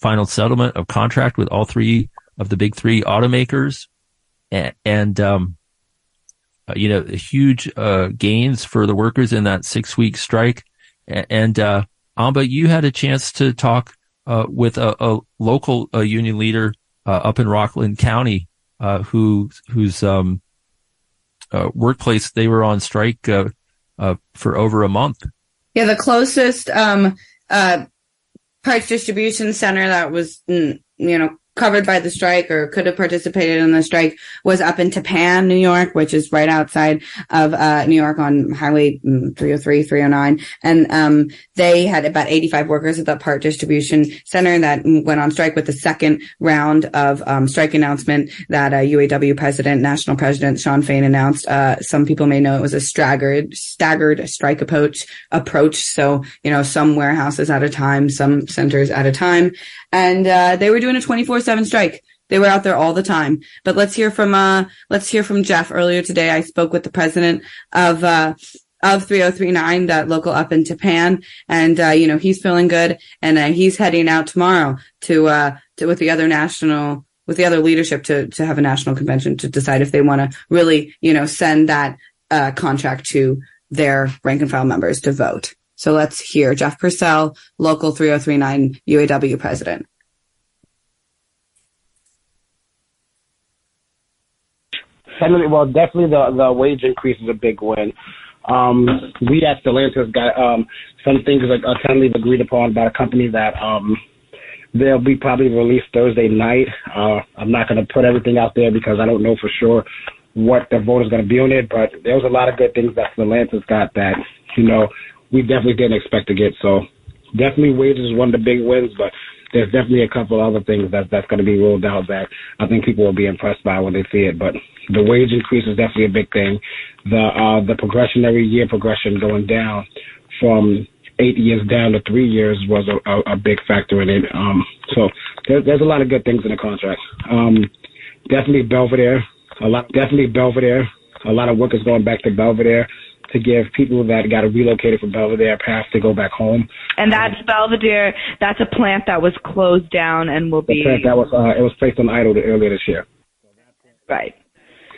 final settlement of contract with all three of the big three automakers, and, and um, you know, huge gains for the workers in that six week strike. And Amba, you had a chance to talk uh, with a, a local uh, union leader uh, up in Rockland County, uh, who whose um, uh, workplace they were on strike uh, for over a month. Yeah, the closest um, uh, parts distribution center that was, mm, you know, covered by the strike or could have participated in the strike was up in Tappan, New York, which is right outside of uh, New York on Highway mm, 303, 309. And um, they had about 85 workers at the part distribution center that went on strike with the second round of um, strike announcement that uh, UAW president, national president Shawn Fain announced. Uh, some people may know it was a staggered, staggered strike approach, approach. So, you know, some warehouses at a time, some centers at a time and uh, they were doing a 24/7 strike. They were out there all the time. But let's hear from uh, let's hear from Jeff. Earlier today, I spoke with the president of uh, of 3039, that local up in Tappan, and uh, you know he's feeling good, and uh, he's heading out tomorrow to uh, to with the other national with the other leadership to to have a national convention to decide if they want to really you know send that uh, contract to their rank and file members to vote. So let's hear Jeff Purcell, Local 3039 UAW President. Well, definitely the the wage increase is a big win. Um, we at Stellantis got um, some things like uh, tentatively agreed upon by a company that um, they'll be probably released Thursday night. Uh, I'm not going to put everything out there because I don't know for sure what the vote is going to be on it, but there was a lot of good things that Stellantis got that, you know, we definitely didn't expect to get. So definitely wages is one of the big wins, but there's definitely a couple other things that that's going to be rolled out that I think people will be impressed by when they see it. But the wage increase is definitely a big thing. The uh, the progression every year progression going down from eight years down to three years was a, a, a big factor in it. Um, so there, there's a lot of good things in the contract. Um, definitely Belvidere, a lot. Definitely Belvidere. A lot of workers going back to Belvidere to give people that got relocated from Belvidere a path to go back home. And that's um, Belvidere. That's a plant that was closed down and will be. that was uh, it was placed on idle earlier this year. Right.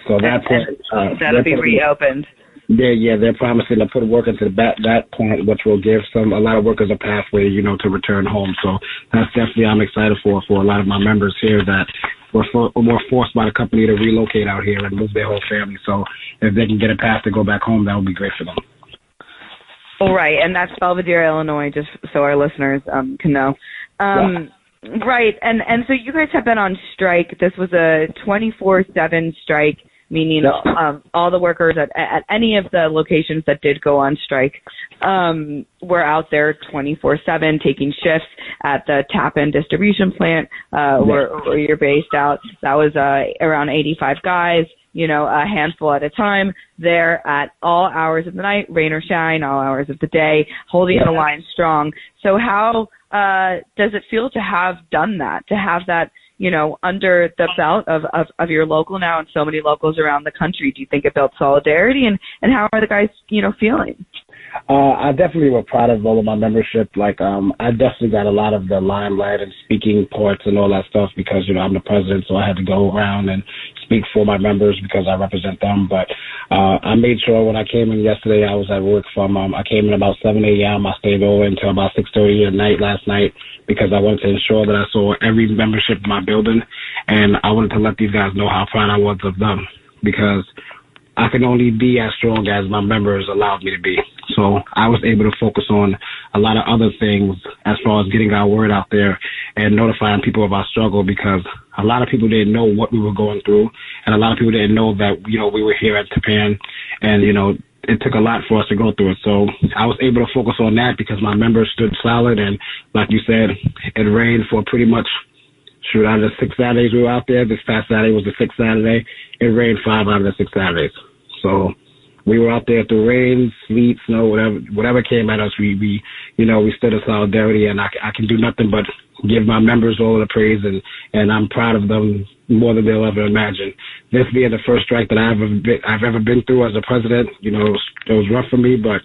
So that's and, uh, that'll be reopened. Yeah, yeah, they're promising to put work into that that plant, which will give some a lot of workers a pathway, you know, to return home. So that's definitely I'm excited for for a lot of my members here that were for, were forced by the company to relocate out here and move their whole family. So if they can get a path to go back home, that would be great for them. All right, and that's Belvidere, Illinois, just so our listeners um, can know. Um, yeah. Right, and and so you guys have been on strike. This was a 24/7 strike meaning um, all the workers at, at any of the locations that did go on strike um, were out there 24/7 taking shifts at the Tappan distribution plant uh, where, where you're based out. That was uh, around 85 guys. You know, a handful at a time there at all hours of the night, rain or shine, all hours of the day, holding yeah. the line strong. So how uh, does it feel to have done that, to have that you know, under the belt of, of, of your local now and so many locals around the country? Do you think it built solidarity and, and how are the guys, you know, feeling? Uh, I definitely was proud of all of my membership. Like, um, I definitely got a lot of the limelight and speaking parts and all that stuff because, you know, I'm the president, so I had to go around and speak for my members because I represent them. But, uh, I made sure when I came in yesterday, I was at work from, um, I came in about 7 a.m. I stayed over until about 6.30 at night last night because I wanted to ensure that I saw every membership in my building and I wanted to let these guys know how proud I was of them because I can only be as strong as my members allowed me to be. So I was able to focus on a lot of other things as far as getting our word out there and notifying people of our struggle because a lot of people didn't know what we were going through and a lot of people didn't know that, you know, we were here at Tappan and, you know, it took a lot for us to go through it. So I was able to focus on that because my members stood solid. And like you said, it rained for pretty much, shoot, out of the six Saturdays we were out there, this past Saturday was the sixth Saturday. It rained five out of the six Saturdays. So we were out there through rain, sleet, snow, whatever, whatever came at us. We, we, you know, we stood in solidarity and I, I can do nothing but give my members all the praise and, and I'm proud of them more than they'll ever imagine. This being the first strike that I've ever been, I've ever been through as a president, you know, it was, it was rough for me, but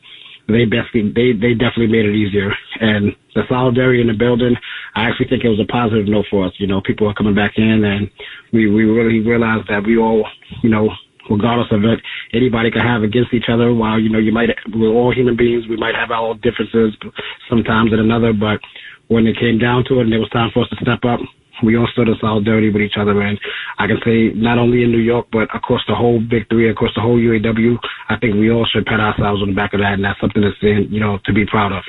they definitely they they definitely made it easier. And the solidarity in the building, I actually think it was a positive note for us. You know, people are coming back in, and we we really realized that we all, you know, regardless of it, anybody can have against each other. While you know, you might we're all human beings, we might have our differences sometimes and another, but when it came down to it, and it was time for us to step up, we all stood in solidarity with each other, and I can say not only in New York, but across the whole Big Three, across the whole UAW, I think we all should pat ourselves on the back of that, and that's something that's, you know, to be proud of.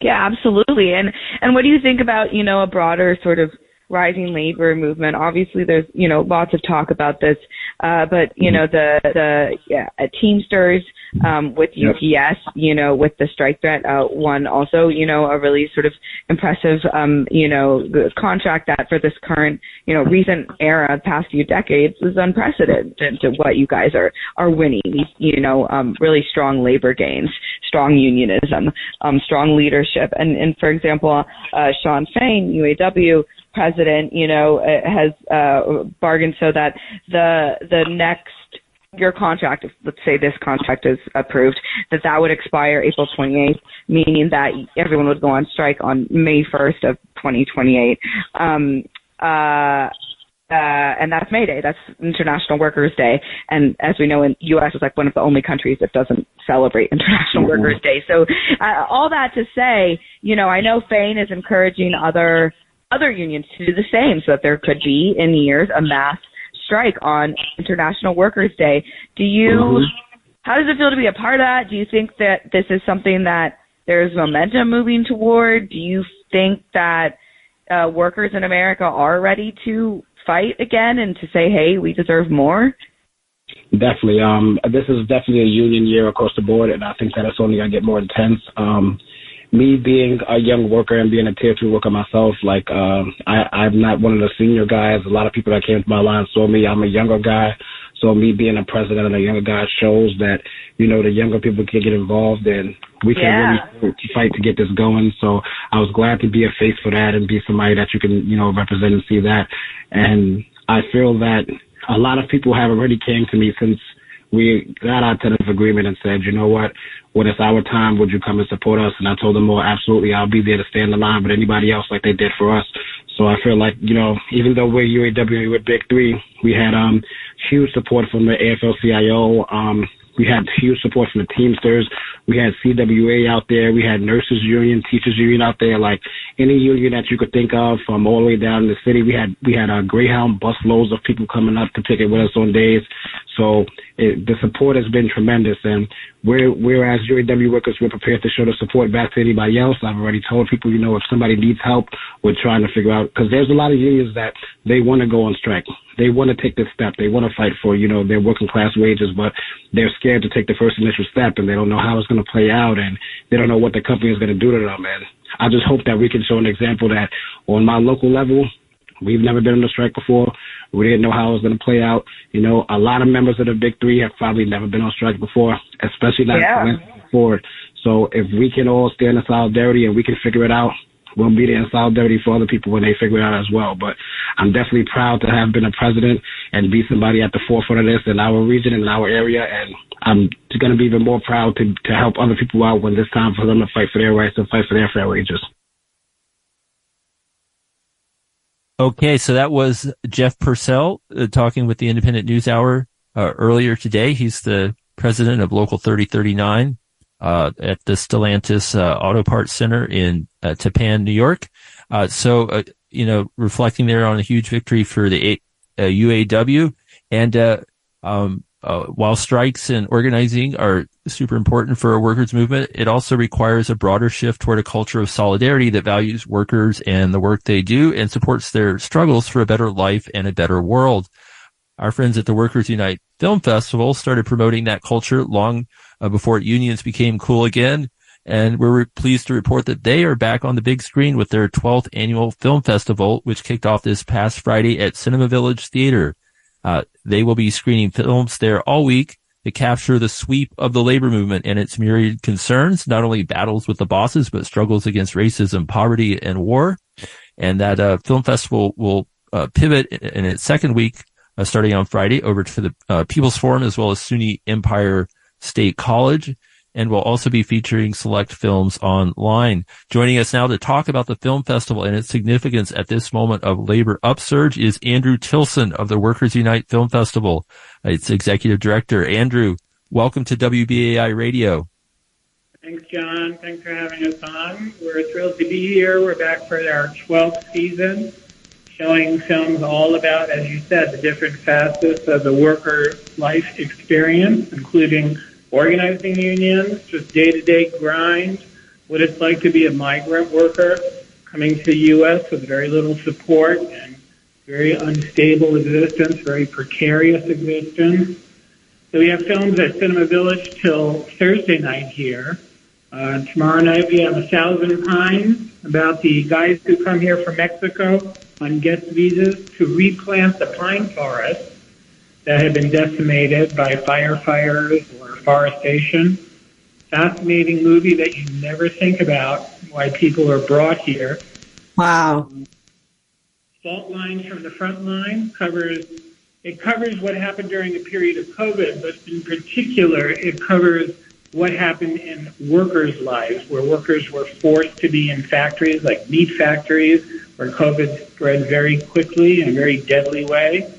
Yeah, absolutely. And and what do you think about you know a broader sort of rising labor movement. Obviously, there's you know lots of talk about this, uh, but you know the the yeah, Teamsters um, with. UPS, you know, with the strike threat, uh, one also you know a really sort of impressive um, you know contract that for this current you know recent era, past few decades, is unprecedented to what you guys are are winning. You know, um, really strong labor gains, strong unionism, um, strong leadership, and and for example, uh, Shawn Fain, UAW president, you know, uh, has uh, bargained so that the the next your contract, if let's say this contract is approved, that that would expire April 28th, meaning that everyone would go on strike on May 1st of 2028. Um, uh, uh, and that's May Day. That's International Workers Day. And as we know, in U.S. is like one of the only countries that doesn't celebrate International mm-hmm. Workers Day. So uh, all that to say, you know, I know Fain is encouraging other other unions to do the same so that there could be in years a mass strike on International Workers' Day. Do you, mm-hmm. how does it feel to be a part of that? Do you think that this is something that there's momentum moving toward? Do you think that uh, workers in America are ready to fight again and to say, hey, we deserve more? Definitely. Um, this is definitely a union year across the board, and I think that it's only going to get more intense. Um, me being a young worker and being a tier two worker myself, like um, I, I'm not one of the senior guys. A lot of people that came to my line saw me. I'm a younger guy, so me being a president and a younger guy shows that you know the younger people can get involved and we can yeah. really fight to get this going. So I was glad to be a face for that and be somebody that you can you know represent and see that. And I feel that a lot of people have already came to me since we got our tentative agreement and said, you know what, when it's our time, would you come and support us? And I told them, well, absolutely, I'll be there to stand in the line with anybody else like they did for us. So I feel like, you know, even though we're UAW, we're Big Three, we had um huge support from the AFL-CIO. Um, we had huge support from the Teamsters. We had CWA out there. We had nurses union, teachers union out there. Like any union that you could think of, from all the way down in the city. We had we had a Greyhound bus loads of people coming up to picket with us on days. So it, the support has been tremendous, and we're we're as UAW workers, we're prepared to show the support back to anybody else. I've already told people, you know, if somebody needs help, we're trying to figure out because there's a lot of unions that they want to go on strike. They want to take this step. They want to fight for you know their working class wages, but they're scared to take the first initial step, and they don't know how it's going to play out, and they don't know what the company is going to do to them. And I just hope that we can show an example that on my local level, We've never been on a strike before. We didn't know how it was going to play out. You know, a lot of members of the Big Three have probably never been on strike before, especially not yeah. forward. So if we can all stand in solidarity and we can figure it out, we'll be there in solidarity for other people when they figure it out as well. But I'm definitely proud to have been a president and be somebody at the forefront of this in our region and in our area. And I'm going to be even more proud to, to help other people out when it's time for them to fight for their rights and fight for their fair wages. Okay, so that was Jeff Purcell uh, talking with the Indypendent News Hour uh, earlier today. He's the president of Local 3039 uh, at the Stellantis uh, Auto Parts Center in uh, New York. Uh, so, you know, reflecting there on a huge victory for the UAW and um, while strikes and organizing are super important for a workers movement. It also requires a broader shift toward a culture of solidarity that values workers and the work they do and supports their struggles for a better life and a better world. Our friends at the Workers Unite Film Festival started promoting that culture long uh, before unions became cool again. And we're pleased to report that they are back on the big screen with their 12th annual film festival, which kicked off this past Friday at Cinema Village Theater. Uh, they will be screening films there all week to capture the sweep of the labor movement and its myriad concerns, not only battles with the bosses, but struggles against racism, poverty, and war. And that uh, film festival will uh, pivot in, its second week, uh, starting on Friday, over to the uh, People's Forum as well as SUNY Empire State College and will also be featuring select films online. Joining us now to talk about the film festival and its significance at this moment of labor upsurge is Andrew Tilson of the Workers Unite Film Festival. Its executive director. Andrew, welcome to WBAI Radio. Thanks, John. Thanks for having us on. We're thrilled to be here. We're back for our 12th season, showing films all about, as you said, the different facets of the worker life experience, including organizing unions, just day to day grind, what it's like to be a migrant worker coming to the U.S. with very little support and very unstable existence, very precarious existence. So we have films at Cinema Village till Thursday night here. Uh, tomorrow night we have A Thousand Pines about the guys who come here from Mexico on guest visas to replant the pine forest that had been decimated by firefighters or forestation. Fascinating movie that you never think about why people are brought here. Wow. Fault lines from the front line covers it covers what happened during the period of COVID, but in particular, it covers what happened in workers' lives, where workers were forced to be in factories like meat factories, where COVID spread very quickly in a very deadly way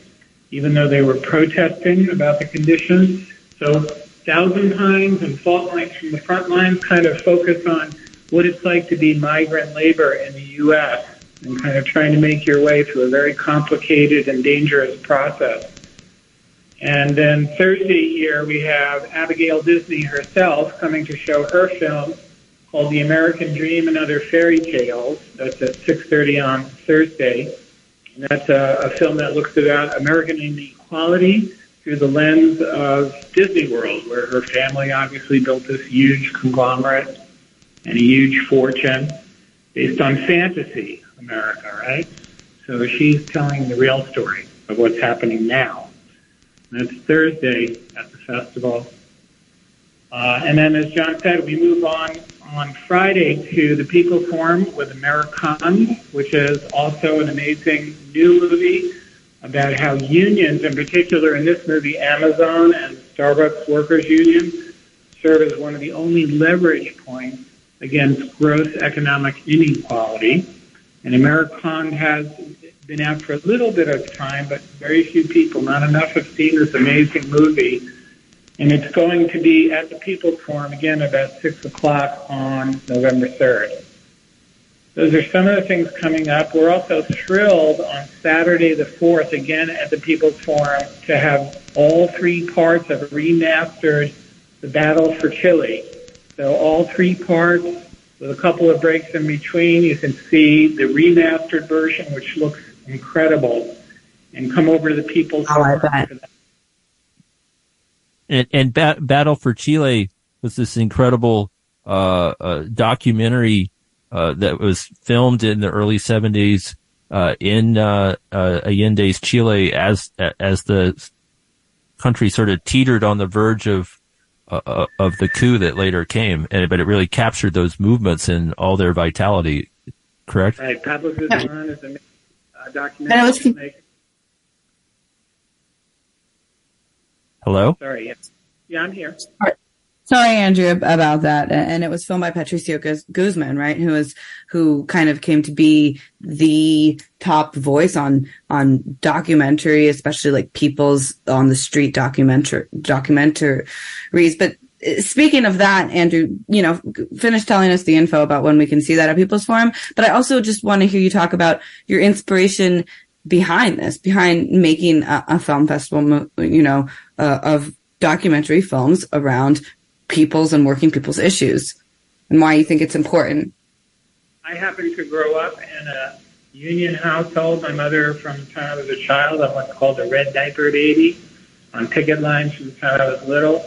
even though they were protesting about the conditions. So Thousand Pines and Fault Lines from the front lines kind of focus on what it's like to be migrant labor in the U.S. and kind of trying to make your way through a very complicated and dangerous process. And then Thursday here we have Abigail Disney herself coming to show her film called The American Dream and Other Fairy Tales. That's at 6.30 on Thursday. And that's a, a film that looks at American inequality through the lens of Disney World, where her family obviously built this huge conglomerate and a huge fortune based on fantasy America, right? So she's telling the real story of what's happening now. And that's Thursday at the festival. Uh, and then, as John said, we move on on Friday to the People Forum with American, which is also an amazing new movie about how unions, in particular in this movie, Amazon and Starbucks Workers Union, serve as one of the only leverage points against gross economic inequality. And American has been out for a little bit of time, but very few people, not enough, have seen this amazing movie. And it's going to be at the People's Forum again about 6 o'clock on November 3rd. Those are some of the things coming up. We're also thrilled on Saturday the 4th, again at the People's Forum, to have all three parts of remastered The Battle for Chile. So all three parts with a couple of breaks in between. You can see the remastered version, which looks incredible, and come over to the People's oh, Forum. And, and ba- Battle for Chile was this incredible uh, uh, documentary uh, that was filmed in the early 70s uh, in uh, uh, Allende's Chile as as the country sort of teetered on the verge of uh, of the coup that later came, and but it really captured those movements in all their vitality. Correct. Right. Pablo Guzman is a uh, documentary. Hello. Sorry. Yes. Yeah, I'm here. Sorry, Andrew, about that. And it was filmed by Patricio Guzman, right? Who was, who kind of came to be the top voice on, on documentary, especially like people's on the street documentary, documentaries. But uh, speaking of that, Andrew, you know, finish telling us the info about when we can see that at People's Forum. But I also just want to hear you talk about your inspiration behind this, behind making a, a film festival, you know, uh, of documentary films around people's and working people's issues and why you think it's important. I happened to grow up in a union household. My mother, from the time I was a child, I what's called a red diaper baby on picket lines from the time I was little.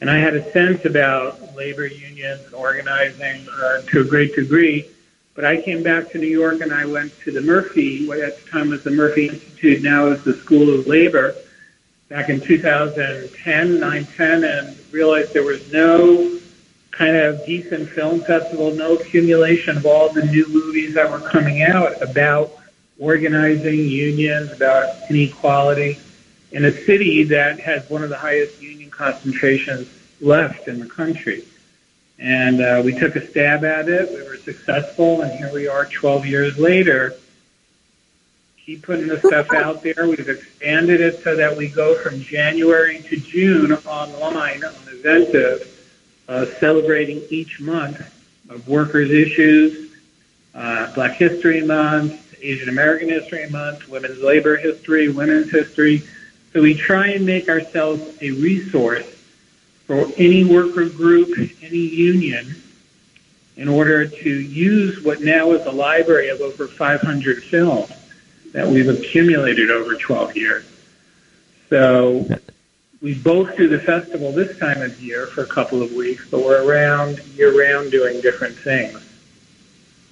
And I had a sense about labor unions and organizing uh, to a great degree. But I came back to New York and I went to the Murphy, what at the time was the Murphy Institute, now is the School of Labor, back in 2010, 9, 10, and realized there was no kind of decent film festival, no accumulation of all the new movies that were coming out about organizing unions, about inequality in a city that has one of the highest union concentrations left in the country. And uh, we took a stab at it. We were successful, and here we are 12 years later keep putting the stuff out there. We've expanded it so that we go from January to June online on Eventive, uh, celebrating each month of workers' issues, uh, Black History Month, Asian American History Month, Women's Labor History, Women's History. So we try and make ourselves a resource for any worker group, any union, in order to use what now is a library of over 500 films that we've accumulated over 12 years. So we both do the festival this time of year for a couple of weeks, but we're around year round doing different things.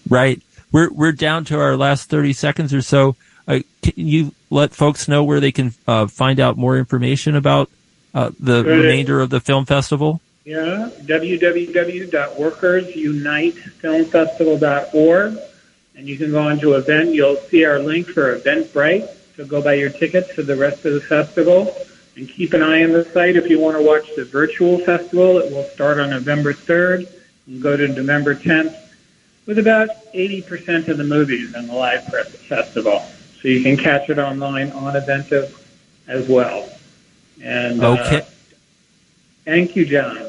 Right. We're we're down to our last 30 seconds or so. Uh, can you let folks know where they can uh, find out more information about uh, the Good. remainder of the film festival? Yeah, www.workersunitefilmfestival.org and you can go onto event. You'll see our link for Eventbrite. So go buy your tickets for the rest of the festival. And keep an eye on the site if you want to watch the virtual festival. It will start on November 3rd and go to November 10th with about 80% of the movies in the live festival. So you can catch it online on Eventive as well. And uh, okay. Uh, thank you, John.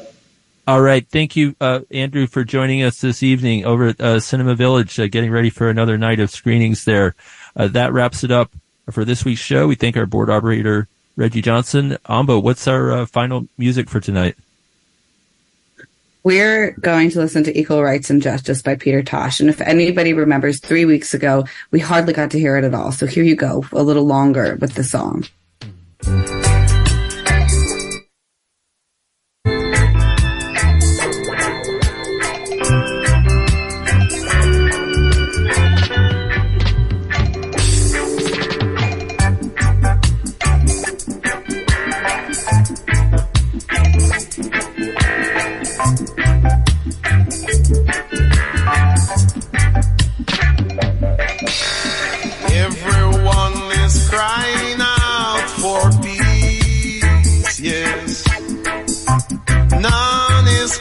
All right. Thank you, uh, Andrew, for joining us this evening over at uh, Cinema Village, uh, getting ready for another night of screenings there. Uh, that wraps it up for this week's show. We thank our board operator, Reggie Johnson. Amba, what's our uh, final music for tonight? We're going to listen to Equal Rights and Justice by Peter Tosh. And if anybody remembers, three weeks ago, we hardly got to hear it at all. So here you go, a little longer with the song.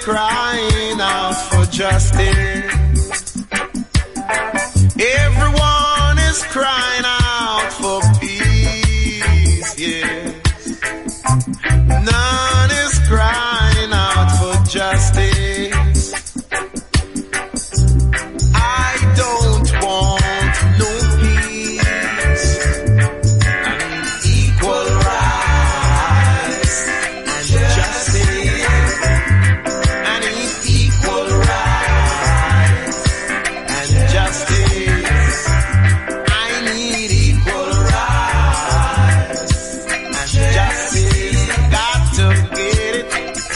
crying out for justice. Everyone is crying out for peace, yes. None